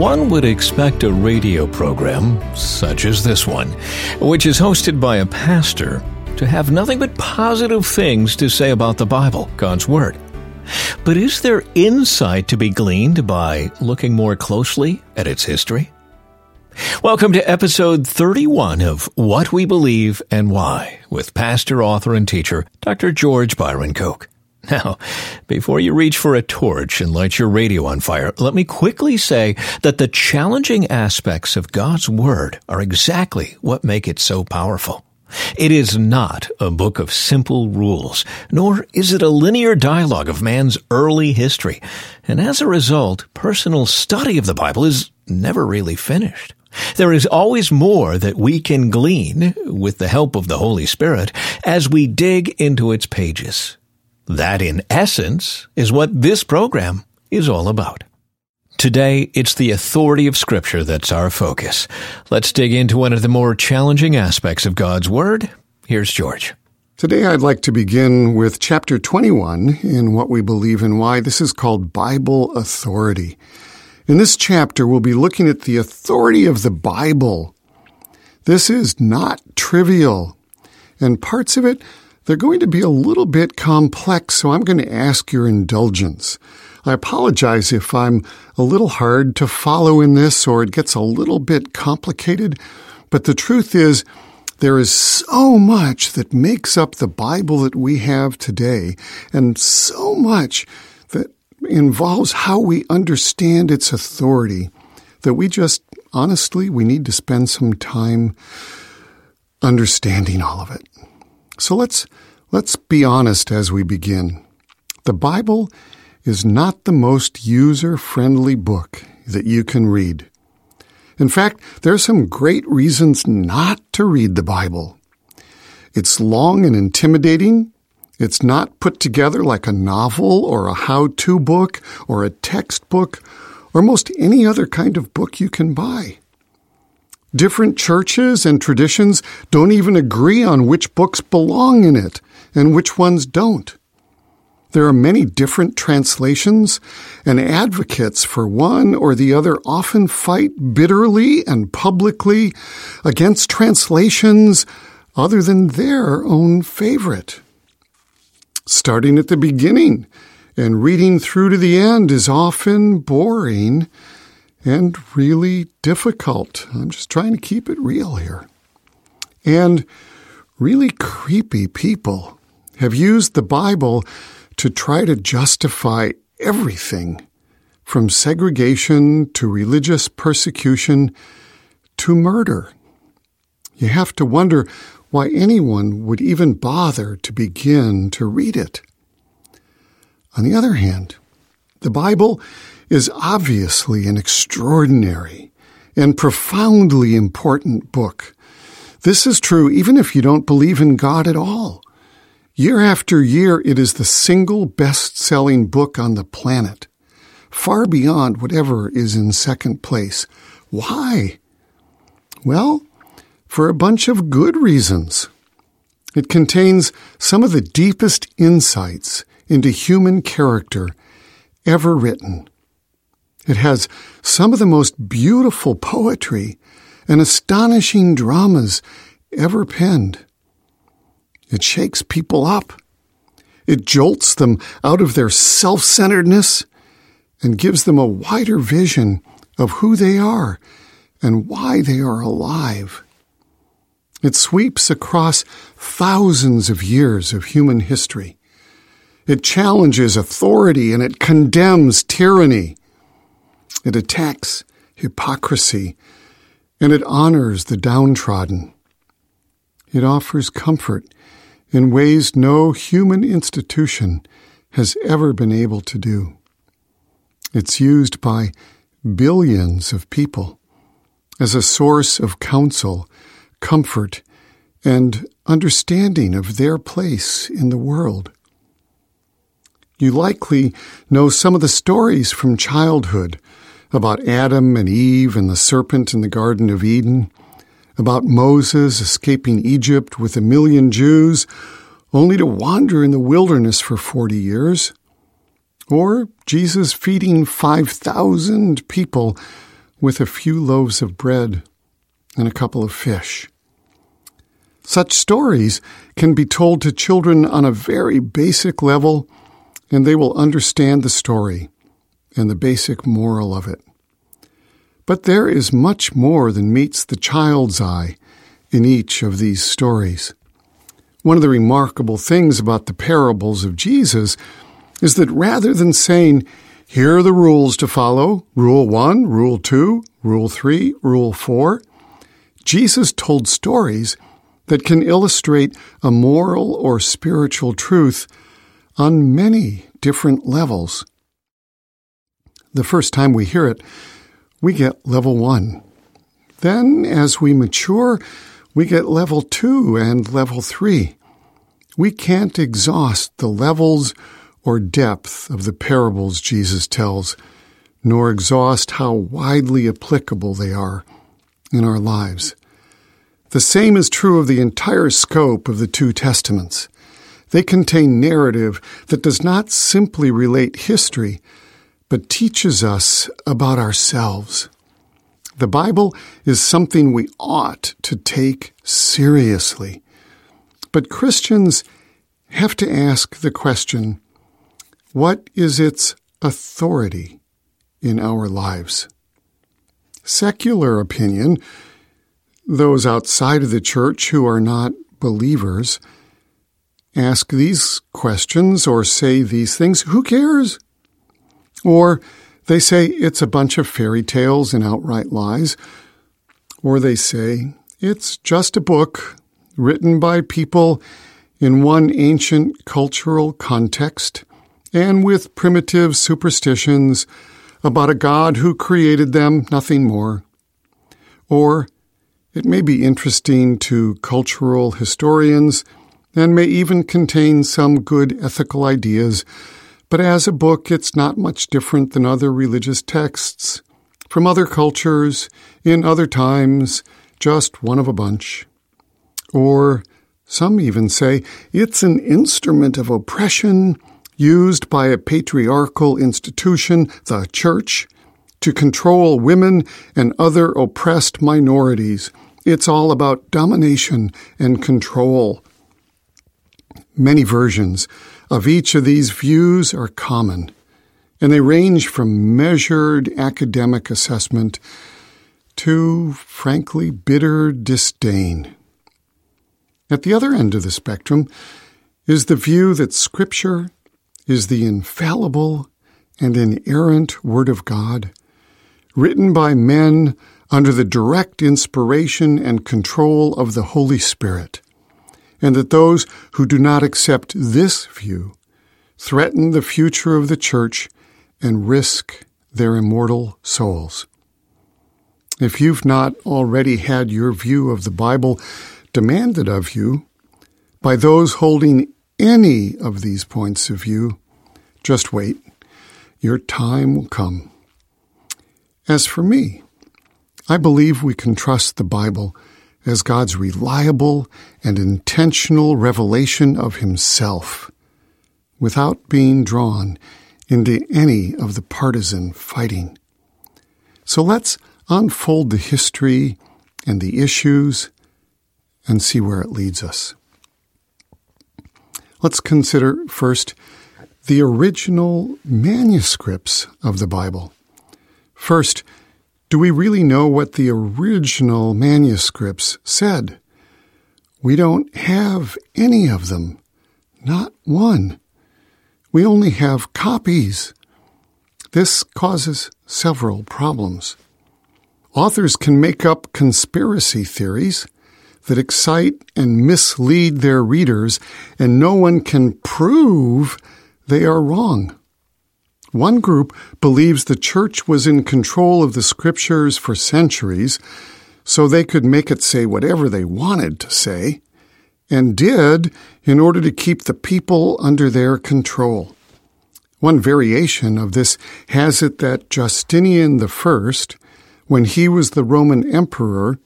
One would expect a radio program, such as this one, which is hosted by a pastor, to have nothing but positive things to say about the Bible, God's Word. But is there insight to be gleaned by looking more closely at its history? Welcome to episode 31 of What We Believe and Why with pastor, author, and teacher Dr. George Byron Koch. Now, before you reach for a torch and light your radio on fire, let me quickly say that the challenging aspects of God's Word are exactly what make it so powerful. It is not a book of simple rules, nor is it a linear dialogue of man's early history. And as a result, personal study of the Bible is never really finished. There is always more that we can glean with the help of the Holy Spirit as we dig into its pages. That, in essence, is what this program is all about. Today, it's the authority of Scripture that's our focus. Let's dig into one of the more challenging aspects of God's Word. Here's George. Today, I'd like to begin with chapter 21 in What We Believe and Why. This is called Bible Authority. In this chapter, we'll be looking at the authority of the Bible. This is not trivial, and parts of it they're going to be a little bit complex, so I'm going to ask your indulgence. I apologize if I'm a little hard to follow in this or it gets a little bit complicated, but the truth is, there is so much that makes up the Bible that we have today, and so much that involves how we understand its authority that we just, honestly, we need to spend some time understanding all of it. So let's, let's be honest as we begin. The Bible is not the most user friendly book that you can read. In fact, there are some great reasons not to read the Bible. It's long and intimidating. It's not put together like a novel or a how to book or a textbook or most any other kind of book you can buy. Different churches and traditions don't even agree on which books belong in it and which ones don't. There are many different translations, and advocates for one or the other often fight bitterly and publicly against translations other than their own favorite. Starting at the beginning and reading through to the end is often boring and really difficult. I'm just trying to keep it real here. And really creepy people have used the Bible to try to justify everything from segregation to religious persecution to murder. You have to wonder why anyone would even bother to begin to read it. On the other hand, the Bible is obviously an extraordinary and profoundly important book. This is true even if you don't believe in God at all. Year after year, it is the single best selling book on the planet, far beyond whatever is in second place. Why? Well, for a bunch of good reasons. It contains some of the deepest insights into human character ever written. It has some of the most beautiful poetry and astonishing dramas ever penned. It shakes people up. It jolts them out of their self centeredness and gives them a wider vision of who they are and why they are alive. It sweeps across thousands of years of human history. It challenges authority and it condemns tyranny. It attacks hypocrisy and it honors the downtrodden. It offers comfort in ways no human institution has ever been able to do. It's used by billions of people as a source of counsel, comfort, and understanding of their place in the world. You likely know some of the stories from childhood about Adam and Eve and the serpent in the Garden of Eden, about Moses escaping Egypt with a million Jews only to wander in the wilderness for 40 years, or Jesus feeding 5,000 people with a few loaves of bread and a couple of fish. Such stories can be told to children on a very basic level, and they will understand the story and the basic moral of it. But there is much more than meets the child's eye in each of these stories. One of the remarkable things about the parables of Jesus is that rather than saying, here are the rules to follow, rule one, rule two, rule three, rule four, Jesus told stories that can illustrate a moral or spiritual truth on many different levels. The first time we hear it, we get level one. Then, as we mature, we get level two and level three. We can't exhaust the levels or depth of the parables Jesus tells, nor exhaust how widely applicable they are in our lives. The same is true of the entire scope of the two Testaments. They contain narrative that does not simply relate history, but teaches us about ourselves. The Bible is something we ought to take seriously. But Christians have to ask the question what is its authority in our lives? Secular opinion those outside of the church who are not believers ask these questions or say these things. Who cares? Or they say it's a bunch of fairy tales and outright lies. Or they say it's just a book written by people in one ancient cultural context and with primitive superstitions about a God who created them, nothing more. Or it may be interesting to cultural historians and may even contain some good ethical ideas, but as a book, it's not much different than other religious texts from other cultures in other times, just one of a bunch. Or some even say it's an instrument of oppression used by a patriarchal institution, the church, to control women and other oppressed minorities. It's all about domination and control. Many versions of each of these views are common, and they range from measured academic assessment to, frankly, bitter disdain. At the other end of the spectrum is the view that Scripture is the infallible and inerrant Word of God written by men under the direct inspiration and control of the Holy Spirit, and that those who do not accept this view threaten the future of the church and risk their immortal souls. If you've not already had your view of the Bible demanded of you by those holding any of these points of view, just wait. Your time will come. As for me, I believe we can trust the Bible as God's reliable and intentional revelation of Himself without being drawn into any of the partisan fighting. So let's unfold the history and the issues and see where it leads us. Let's consider first the original manuscripts of the Bible. First, do we really know what the original manuscripts said? We don't have any of them, not one. We only have copies. This causes several problems. Authors can make up conspiracy theories that excite and mislead their readers, and no one can prove they are wrong. One group believes the church was in control of the scriptures for centuries, so they could make it say whatever they wanted to say, and did in order to keep the people under their control. One variation of this has it that Justinian I, when he was the Roman emperor,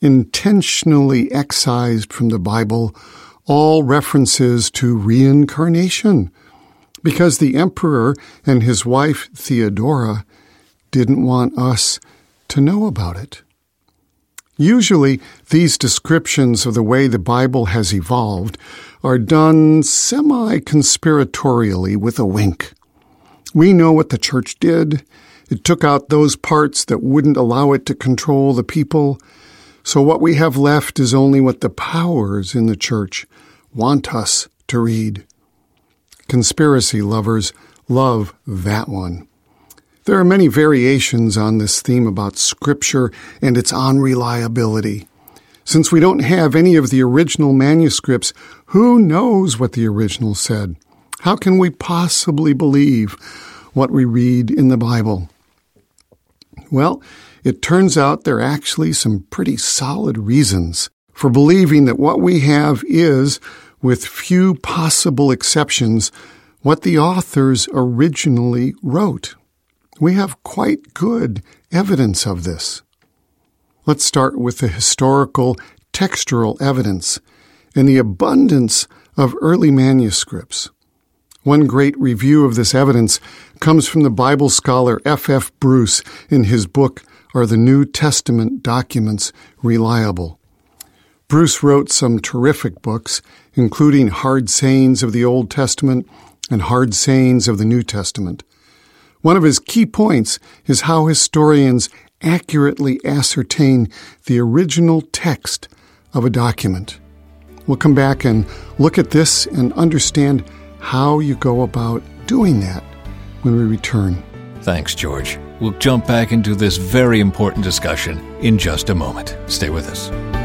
intentionally excised from the Bible all references to reincarnation because the emperor and his wife Theodora didn't want us to know about it. Usually, these descriptions of the way the Bible has evolved are done semi conspiratorially with a wink. We know what the church did. It took out those parts that wouldn't allow it to control the people. So what we have left is only what the powers in the church want us to read. Conspiracy lovers love that one. There are many variations on this theme about Scripture and its unreliability. Since we don't have any of the original manuscripts, who knows what the original said? How can we possibly believe what we read in the Bible? Well, it turns out there are actually some pretty solid reasons for believing that what we have is, with few possible exceptions, what the authors originally wrote. We have quite good evidence of this. Let's start with the historical textual evidence and the abundance of early manuscripts. One great review of this evidence comes from the Bible scholar F. F. Bruce in his book, Are the New Testament Documents Reliable? Bruce wrote some terrific books, including Hard Sayings of the Old Testament and Hard Sayings of the New Testament. One of his key points is how historians accurately ascertain the original text of a document. We'll come back and look at this and understand how you go about doing that when we return. Thanks, George. We'll jump back into this very important discussion in just a moment. Stay with us.